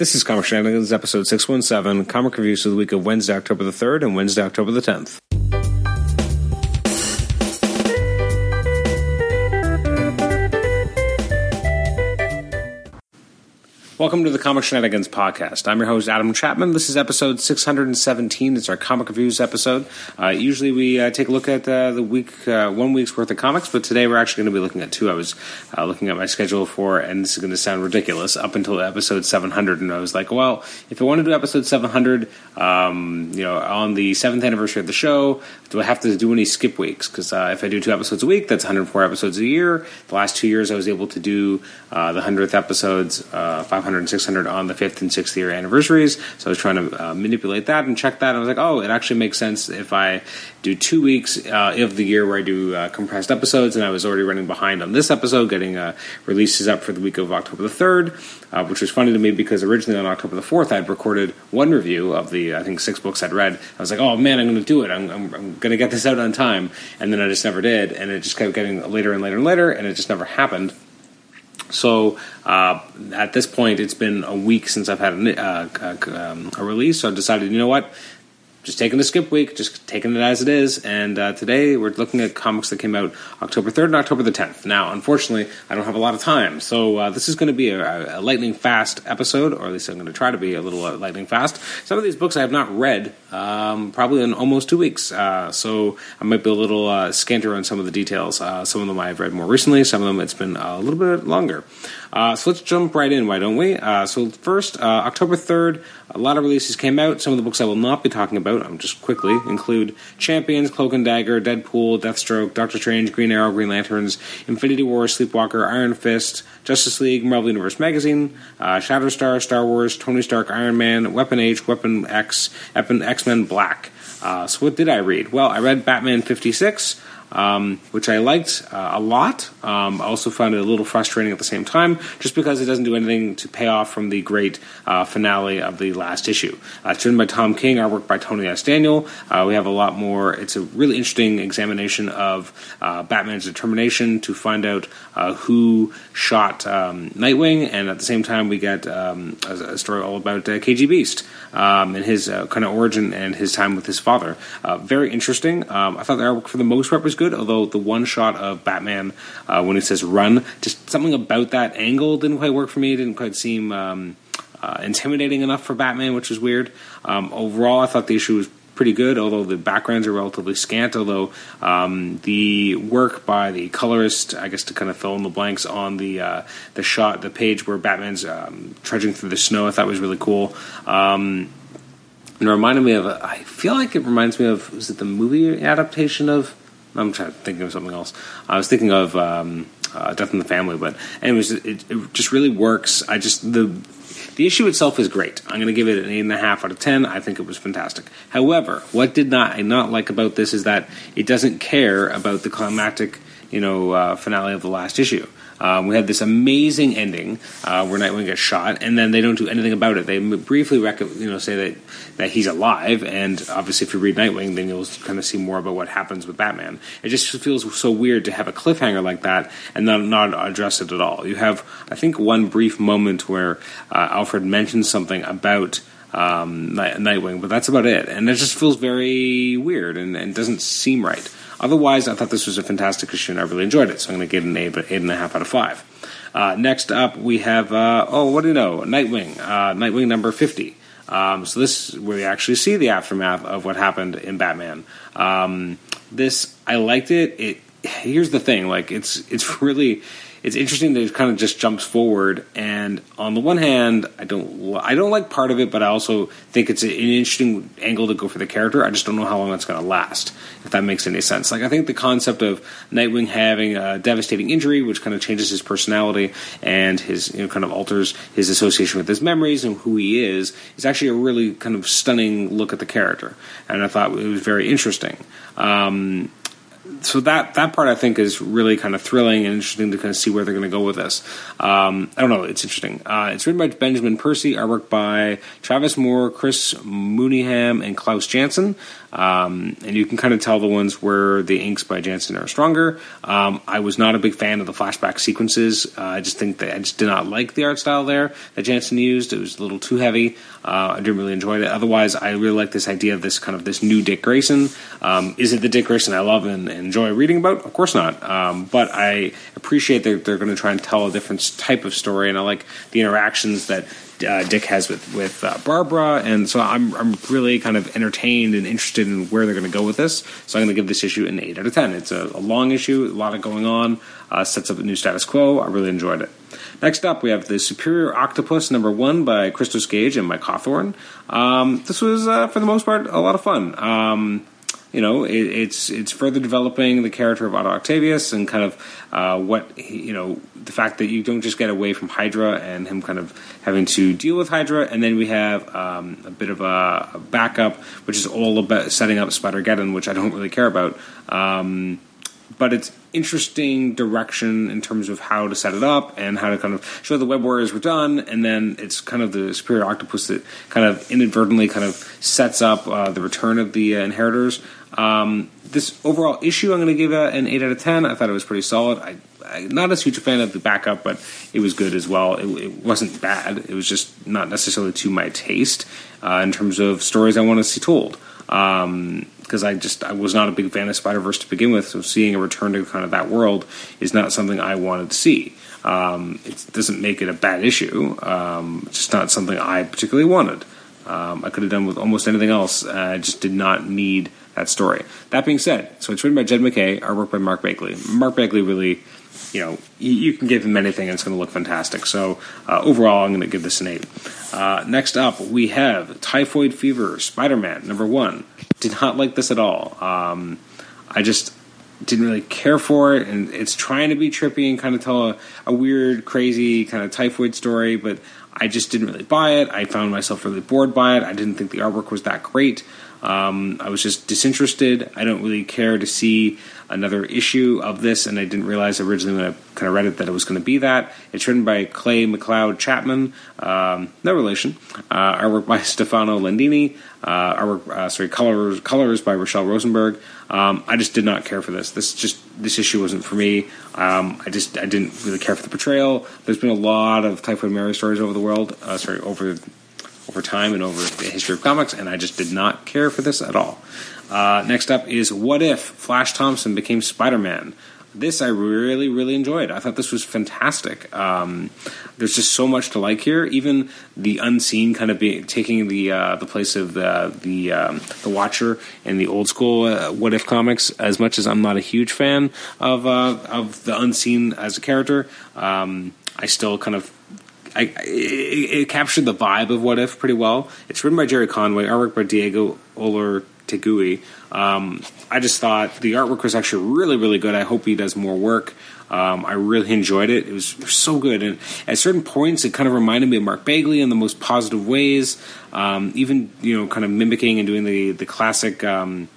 This is Comic Shenanigans, episode 617, comic reviews for the week of Wednesday, October the 3rd and Wednesday, October the 10th. Welcome to the Comic Shenanigans podcast. I'm your host, Adam Chapman. This is episode 617. It's our comic reviews episode. Uh, usually we uh, take a look at uh, the week, uh, one week's worth of comics, but today we're actually going to be looking at two. I was uh, looking at my schedule for, and this is going to sound ridiculous, up until episode 700, and I was like, well, if I want to do episode 700, um, you know, on the seventh anniversary of the show, do I have to do any skip weeks? Because uh, if I do two episodes a week, that's 104 episodes a year. The last two years, I was able to do the 100th episodes, 500 and 600 on the fifth and sixth year anniversaries. So I was trying to uh, manipulate that and check that. I was like, oh, it actually makes sense if I do two weeks uh, of the year where I do uh, compressed episodes. And I was already running behind on this episode, getting uh, releases up for the week of October the 3rd, uh, which was funny to me because originally on October the 4th, I'd recorded one review of the, I think, six books I'd read. I was like, oh man, I'm going to do it. I'm, I'm, I'm going to get this out on time. And then I just never did. And it just kept getting later and later and later. And it just never happened. So uh, at this point, it's been a week since I've had a, uh, a, um, a release. So I decided, you know what? Just taking a skip week, just taking it as it is. And uh, today we're looking at comics that came out October 3rd and October the 10th. Now, unfortunately, I don't have a lot of time, so uh, this is going to be a, a, lightning fast episode, or at least I'm going to try to be a little uh, lightning fast. Some of these books I have not read, um, probably in almost two weeks, uh, so I might be a little uh, scanter on some of the details. Uh, some of them I've read more recently, some of them it's been a little bit longer. So let's jump right in, why don't we? so first, October 3rd, a lot of releases came out. Some of the books I will not be talking about, I'm just quickly, include Champions, Cloak and Dagger, Deadpool, Deathstroke, Doctor Strange, Green Arrow, Green Lanterns, Infinity War, Sleepwalker, Iron Fist, Justice League, Marvel Universe Magazine, uh, Shatterstar, Star Wars, Tony Stark, Iron Man, Weapon H, Weapon X, X Men Black. Uh, so what did I read? Well, I read Batman 56 um, which I liked uh, a lot. Um, I also found it a little frustrating at the same time, just because it doesn't do anything to pay off from the great uh, finale of the last issue. Uh, it's written by Tom King, artwork by Tony S. Daniel. Uh, we have a lot more. It's a really interesting examination of uh, Batman's determination to find out uh, who shot um, Nightwing, and at the same time, we get um, a, a, story all about KG Beast um, and his kind of origin and his time with his father. very interesting. Um, I thought the artwork for the most part was good, although the one shot of Batman uh, when he says run, just something about that angle didn't quite work for me. It didn't quite seem um, uh, intimidating enough for Batman, which was weird. Um, overall, I thought the issue was pretty good, although the backgrounds are relatively scant. Although um, the work by the colorist, I guess to kind of fill in the blanks on the uh, the shot, the page where Batman's um, trudging through the snow, I thought was really cool. Um, and it reminded me of, I feel like it reminds me of, was it the movie adaptation of I'm trying to think of something else. I was thinking of um, uh, Death in the Family, but anyways, it, it just really works. I just the the issue itself is great. I'm going to give it an eight and a half out of ten. I think it was fantastic. However, what did not I not like about this is that it doesn't care about the climactic, you know, uh, finale of the last issue. Um, we had this amazing ending uh, where Nightwing gets shot, and then they don't do anything about it. They briefly, rec- you know, say that that he's alive, and obviously, if you read Nightwing, then you'll kind of see more about what happens with Batman. It just feels so weird to have a cliffhanger like that and not not address it at all. You have, I think, one brief moment where uh, Alfred mentions something about. Um, Nightwing, but that's about it, and it just feels very weird and, and doesn't seem right. Otherwise, I thought this was a fantastic issue and I really enjoyed it, so I'm going to give it an eight, eight and a half out of five. Uh, next up, we have, uh, oh, what do you know? Nightwing, uh, Nightwing number 50. Um, so this is where we actually see the aftermath of what happened in Batman. Um, this, I liked it. It here's the thing, like it's it's really it's interesting that it kind of just jumps forward. And on the one hand, I don't I don't like part of it, but I also think it's an interesting angle to go for the character. I just don't know how long that's going to last, if that makes any sense. Like I think the concept of Nightwing having a devastating injury, which kind of changes his personality and his you know kind of alters his association with his memories and who he is, is actually a really kind of stunning look at the character. And I thought it was very interesting. Um, so that that part I think is really kind of thrilling and interesting to kind of see where they're going to go with this. Um, I don't know, it's interesting. Uh, it's written by Benjamin Percy, artwork by Travis Moore, Chris Mooneyham, and Klaus Janson. Um, and you can kind of tell the ones where the inks by Janson are stronger. Um, I was not a big fan of the flashback sequences. Uh, I just think that I just did not like the art style there that Janson used. It was a little too heavy. Uh, I didn't really enjoy it. Otherwise, I really like this idea of this kind of this new Dick Grayson. Um, is it the Dick Grayson I love and, and enjoy reading about? Of course not. Um, but I appreciate that they're going to try and tell a different type of story, and I like the interactions that uh, Dick has with with uh, Barbara, and so I'm I'm really kind of entertained and interested in where they're going to go with this. So I'm going to give this issue an eight out of ten. It's a, a long issue, a lot of going on, uh, sets up a new status quo. I really enjoyed it. Next up, we have the Superior Octopus number one by Christos Gage and Mike Hawthorne. Um, this was, uh, for the most part, a lot of fun. Um, you know, it, it's it's further developing the character of Otto Octavius and kind of uh, what you know the fact that you don't just get away from Hydra and him kind of having to deal with Hydra, and then we have um, a bit of a, a, backup, which is all about setting up Spider Geddon, which I don't really care about. Um, but it's interesting direction in terms of how to set it up and how to kind of show the web warriors were done and then it's kind of the superior octopus that kind of inadvertently kind of sets up uh, the return of the uh, inheritors um, this overall issue, I'm going to give an 8 out of 10. I thought it was pretty solid. I, I not as huge a fan of the backup, but it was good as well. It, it wasn't bad. It was just not necessarily to my taste uh, in terms of stories I want to see told. Because um, I just I was not a big fan of Spider Verse to begin with, so seeing a return to kind of that world is not something I wanted to see. Um, it doesn't make it a bad issue. Um, it's just not something I particularly wanted. Um, I could have done with almost anything else. I just did not need that story. That being said, so it's written by Jed MacKay, artwork by Mark Bagley. Mark Bagley really, you know, you, can give him anything and it's going to look fantastic. So uh, overall, I'm going to give this an 8. Uh, next up, we have Typhoid Fever, Spider Man, number one. Did not like this at all. Um, I just didn't really care for it, and it's trying to be trippy and kind of tell a, a weird, crazy kind of typhoid story, but I just didn't really buy it. I found myself really bored by it. I didn't think the artwork was that great. Um, I was just disinterested. I don't really care to see another issue of this, and I didn't realize originally when I kind of read it that it was going to be that. It's written by Clay McLeod Chapman, um, no relation. Uh, artwork by Stefano Landini. Uh, artwork, uh, sorry, colors colors by Rachelle Rosenberg. Um, I just did not care for this. This just this issue wasn't for me. Um, I just I didn't really care for the portrayal. There's been a lot of Typhoid Mary stories over the world. Uh, sorry, over over time and over the history of comics, and I just did not care for this at all. Uh, next up is What If Flash Thompson Became Spider Man? This I really, really enjoyed. I thought this was fantastic. Um, there's just so much to like here. Even the unseen kind of being taking the uh, the place of the the um, the Watcher in the old school uh, What If comics. As much as I'm not a huge fan of uh, of the unseen as a character, um, I still kind of I, it, it, captured the vibe of What If pretty well. It's written by Gerry Conway, artwork by Diego Olortegui. Um, I just thought the artwork was actually really, really good. I hope he does more work. Um, I really enjoyed it. It was so good, and at certain points, it kind of reminded me of Mark Bagley in the most positive ways. Um, even you know, kind of mimicking and doing the the classic um,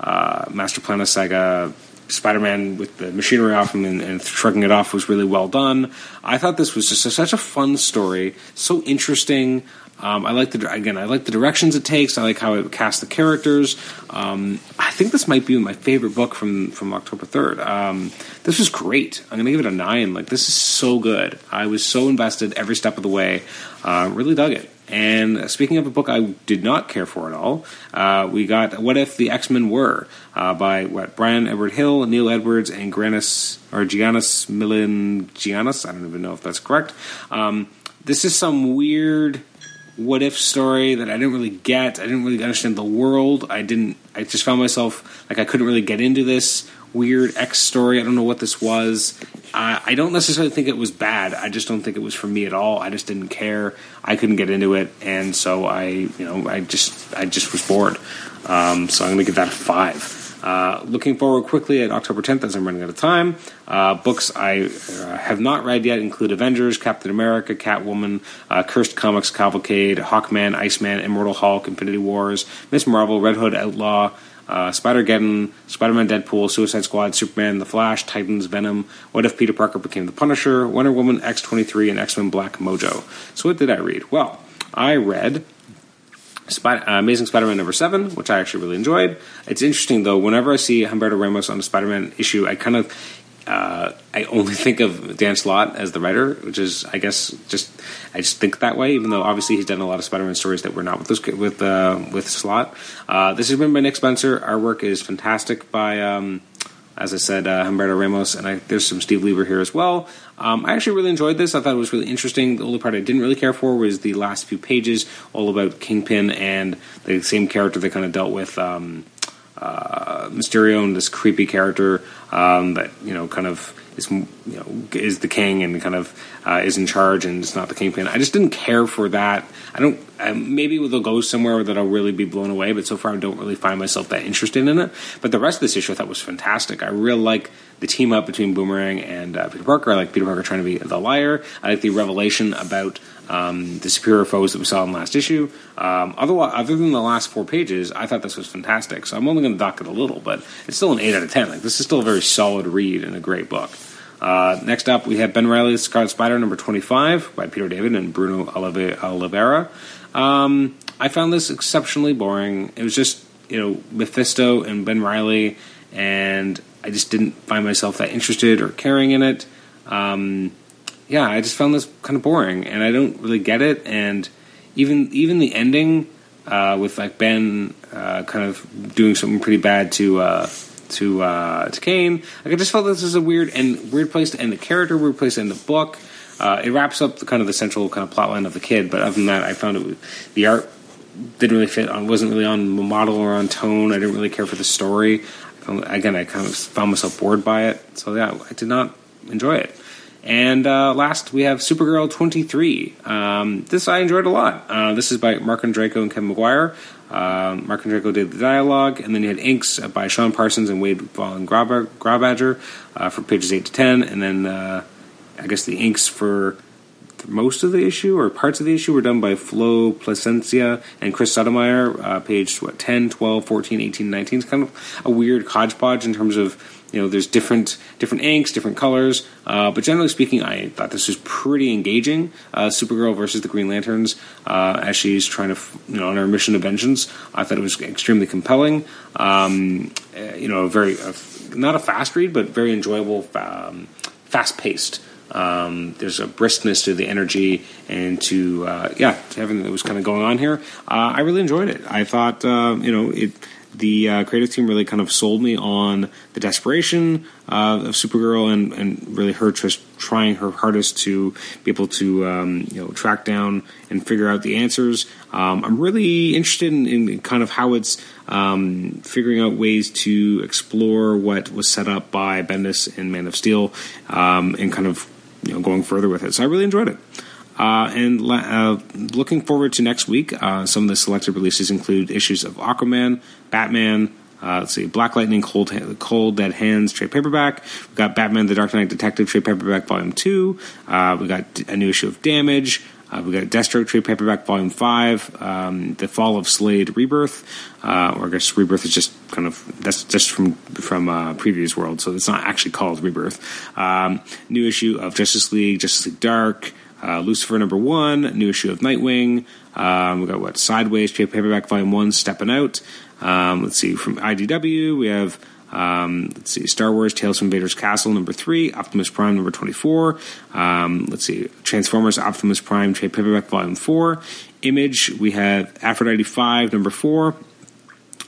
uh, Master Planner Saga Spider-Man with the machinery off him and, and, shrugging it off was really well done. I thought this was just a, such a fun story, so interesting. Um, I like the again. I like the directions it takes. I like how it casts the characters. Um, I think this might be my favorite book from from October third. Um, this was great. I'm gonna give it a nine. Like this is so good. I was so invested every step of the way. Uh, really dug it. And speaking of a book I did not care for at all, uh, we got What If the X Men Were uh, by what Bryan Edward Hill, Neil Edwards, and Giannis or Giannis Milonogiannis. I don't even know if that's correct. Um, this is some weird what if story that I didn't really get. I didn't really understand the world. I didn't. I just found myself like I couldn't really get into this weird X story. I don't know what this was. I don't necessarily think it was bad. I just don't think it was for me at all. I just didn't care. I couldn't get into it, and so I, you know, I just, I just was bored. Um, so I'm going to give that a five. Uh, looking forward quickly at October 10th as I'm running out of time. Uh, books I uh, have not read yet include Avengers, Captain America, Catwoman, uh, Cursed Comics Cavalcade, Hawkman, Iceman, Immortal Hulk, Infinity Wars, Miss Marvel, Red Hood Outlaw, uh, Spider Geddon, Spider Man Deadpool, Suicide Squad, Superman, The Flash, Titans, Venom, What If Peter Parker Became the Punisher, Wonder Woman, X 23, and X Men Black Mojo. So, what did I read? Well, I read Uh, Amazing Spider-Man number seven, which I actually really enjoyed. It's interesting though. Whenever I see Humberto Ramos on a Spider-Man issue, I kind of uh, I only think of Dan Slott as the writer, which is, I guess, just I just think that way. Even though obviously he's done a lot of Spider-Man stories that were not with this, with uh, with Slott. Uh, this has been by Nick Spencer. Our work is fantastic by. Um, as I said, uh, Humberto Ramos, and I, there's some Steve Lieber here as well. Um, I actually really enjoyed this. I thought it was really interesting. The only part I didn't really care for was the last few pages, all about Kingpin and the same character that kind of dealt with um, uh, Mysterio and this creepy character um, that you know kind of is you know is the king and kind of uh, is in charge and it's not the kingpin. I just didn't care for that. I don't. Maybe they'll go somewhere that I'll really be blown away, but so far I don't really find myself that interested in it. But the rest of this issue I thought was fantastic. I really like the team up between Boomerang and uh, Peter Parker. I like Peter Parker trying to be the liar. I like the revelation about um, the superior foes that we saw in last issue. Um, otherwise, other than the last four pages, I thought this was fantastic. So I'm only going to dock it a little, but it's still an eight out of ten. Like this is still a very solid read and a great book. Uh, next up, we have Ben Reilly's Scarlet Spider number 25 by Peter David and Bruno Oliveira. Um, I found this exceptionally boring. It was just, you know, Mephisto and Ben Reilly, and I just didn't find myself that interested or caring in it. Um, yeah, I just found this kind of boring, and I don't really get it. And even even the ending uh, with like Ben uh, kind of doing something pretty bad to uh, to uh, to Kaine. Like I just felt this was a weird and weird place to end the character, weird place to end the book. Uh, it wraps up the kind of the central kind of plot line of the kid, but other than that, I found it the art didn't really fit on wasn't really on model or on tone. I didn't really care for the story. Again, I kind of found myself bored by it, so yeah, I did not enjoy it. And uh, last, we have Supergirl 23. Um, this I enjoyed a lot. Uh, this is by Marc Andreyko and Kevin Maguire. Um, Marc Andreyko did the dialogue, and then you had inks by Sean Parsons and Wade von Grawbadger uh, for pages 8 to 10, and then uh, I guess the inks for most of the issue or parts of the issue were done by Flo Placencia and Chris Sotomayor, uh, page what, 10, 12, 14, 18, 19. It's kind of a weird hodgepodge in terms of you know, there's different different inks, different colors, uh, but generally speaking, I thought this was pretty engaging. Uh, Supergirl versus the Green Lanterns, uh, as she's trying to, you know, on her mission of vengeance. I thought it was extremely compelling. Um, uh, you know, very not a fast read, but very enjoyable, um, fast paced. Um, there's a briskness to the energy and to uh, yeah, to everything that was kind of going on here. Uh, I really enjoyed it. I thought you know it the uh, creative team really kind of sold me on the desperation uh, of Supergirl and, and really her just trying her hardest to be able to um, you know track down and figure out the answers. Um, I'm really interested in, in, kind of how it's um, figuring out ways to explore what was set up by Bendis and Man of Steel um, and kind of you know going further with it. So I really enjoyed it. Uh, and uh, looking forward to next week, uh, some of the selected releases include issues of Aquaman, Batman, uh, let's see, Black Lightning, Cold, Cold Dead Hands trade paperback. We got Batman: The Dark Knight Detective trade paperback volume two. Uh, we got a new issue of Damage. Uh, we got Deathstroke trade paperback volume five. Um, the Fall of Slade Rebirth, uh, or I guess Rebirth is just kind of that's just from from uh, previous world, so it's not actually called Rebirth. Um, new issue of Justice League, Justice League Dark. Uh, Lucifer number one, new issue of Nightwing. Um, we got what Sideways trade paperback volume one, stepping out. Um, let's see from IDW we have um, let's see Star Wars Tales from Vader's Castle number three, Optimus Prime number twenty four. Um, let's see Transformers Optimus Prime trade paperback volume four. Image we have Aphrodite five number four.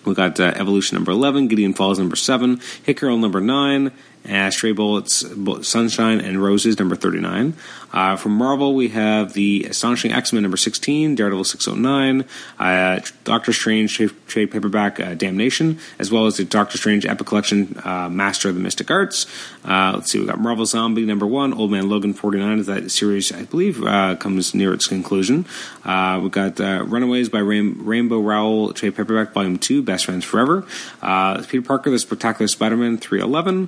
We got uh, Evolution number 11, Gideon Falls number 7, Hit number 9, uh, Stray Bullets, Sunshine and Roses, number 39. Uh, from Marvel, we have the Astonishing X Men, number 16, Daredevil 609, uh, Doctor Strange trade, trade paperback, uh, Damnation, as well as the Doctor Strange Epic Collection, uh, Master of the Mystic Arts. Uh, let's see, we got Marvel Zombie, number 1, Old Man Logan 49, as that series, I believe, comes near its conclusion. we've got Runaways by Rain- Rainbow Rowell, trade paperback, volume 2, Best Friends Forever. Uh, Peter Parker, The Spectacular Spider Man 311.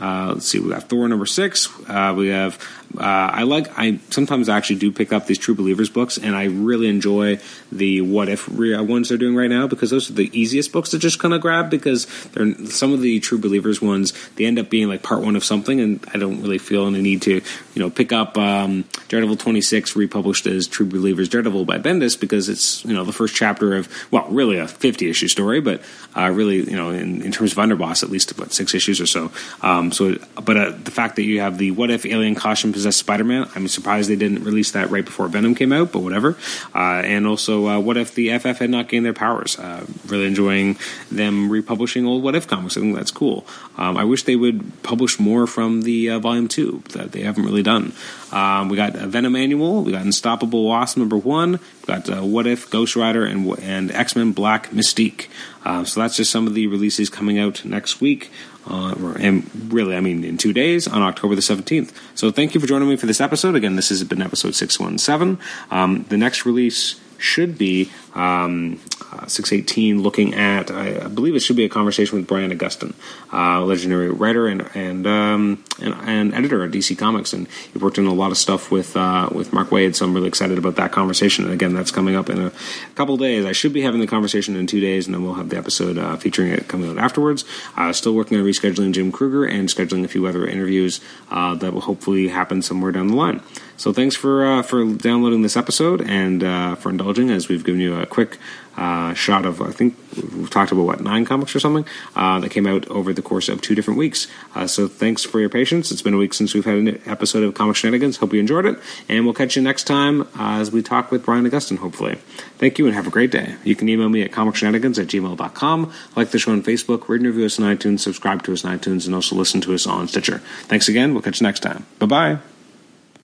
Uh, let's see, we got Thor number six. Uh, we have uh, I like I sometimes actually do pick up these True Believers books, and I really enjoy the What If ones they're doing right now because those are the easiest books to just kind of grab because they're some of the True Believers ones they end up being like part one of something, and I don't really feel any need to you know pick up um, Daredevil twenty six republished as True Believers Daredevil by Bendis because it's you know the first chapter of well really a fifty issue story, but uh, really you know in, in, terms of Underboss at least about six issues or so. Um, so, but uh, the fact that you have the What If Alien Costume possessed Spider Man. I'm surprised they didn't release that right before Venom came out, but whatever. Uh, and also, uh, what if the FF had not gained their powers? Uh, really enjoying them republishing old What If comics. I think that's cool. Um, I wish they would publish more from the uh, Volume 2 that they haven't really done. Um, we got Venom Annual, we got Unstoppable Wasp number one, we got uh, What If, Ghost Rider, and, and X Men Black Mystique. Uh, so that's just some of the releases coming out next week. Uh, and really, I mean, in two days on October the 17th. So thank you for joining me for this episode. Again, this has been episode 617. Um, the next release should be um, uh, 618 looking at I, believe it should be a conversation with Brian Augustyn, uh, legendary writer and and, um, and, and editor at DC Comics, and he worked in a lot of stuff with uh, with Mark Waid. So I'm really excited about that conversation. And again, that's coming up in a couple days. I should be having the conversation in two days, and then we'll have the episode uh, featuring it coming out afterwards. Uh, still working on rescheduling Jim Krueger and scheduling a few other interviews uh, that will hopefully happen somewhere down the line. So thanks for for downloading this episode and for indulging as we've given you a quick uh, shot of I think we've talked about what nine comics or something uh, that came out over the course of two different weeks. Uh, so thanks for your patience. It's been a week since we've had an episode of Comic Shenanigans. Hope you enjoyed it, and we'll catch you next time uh, as we talk with Brian Augustyn. Hopefully, thank you and have a great day. You can email me at comicshenanigans at gmail.com. Like the show on Facebook, rate and review us on iTunes, subscribe to us on iTunes, and also listen to us on Stitcher. Thanks again. We'll catch you next time. Bye bye.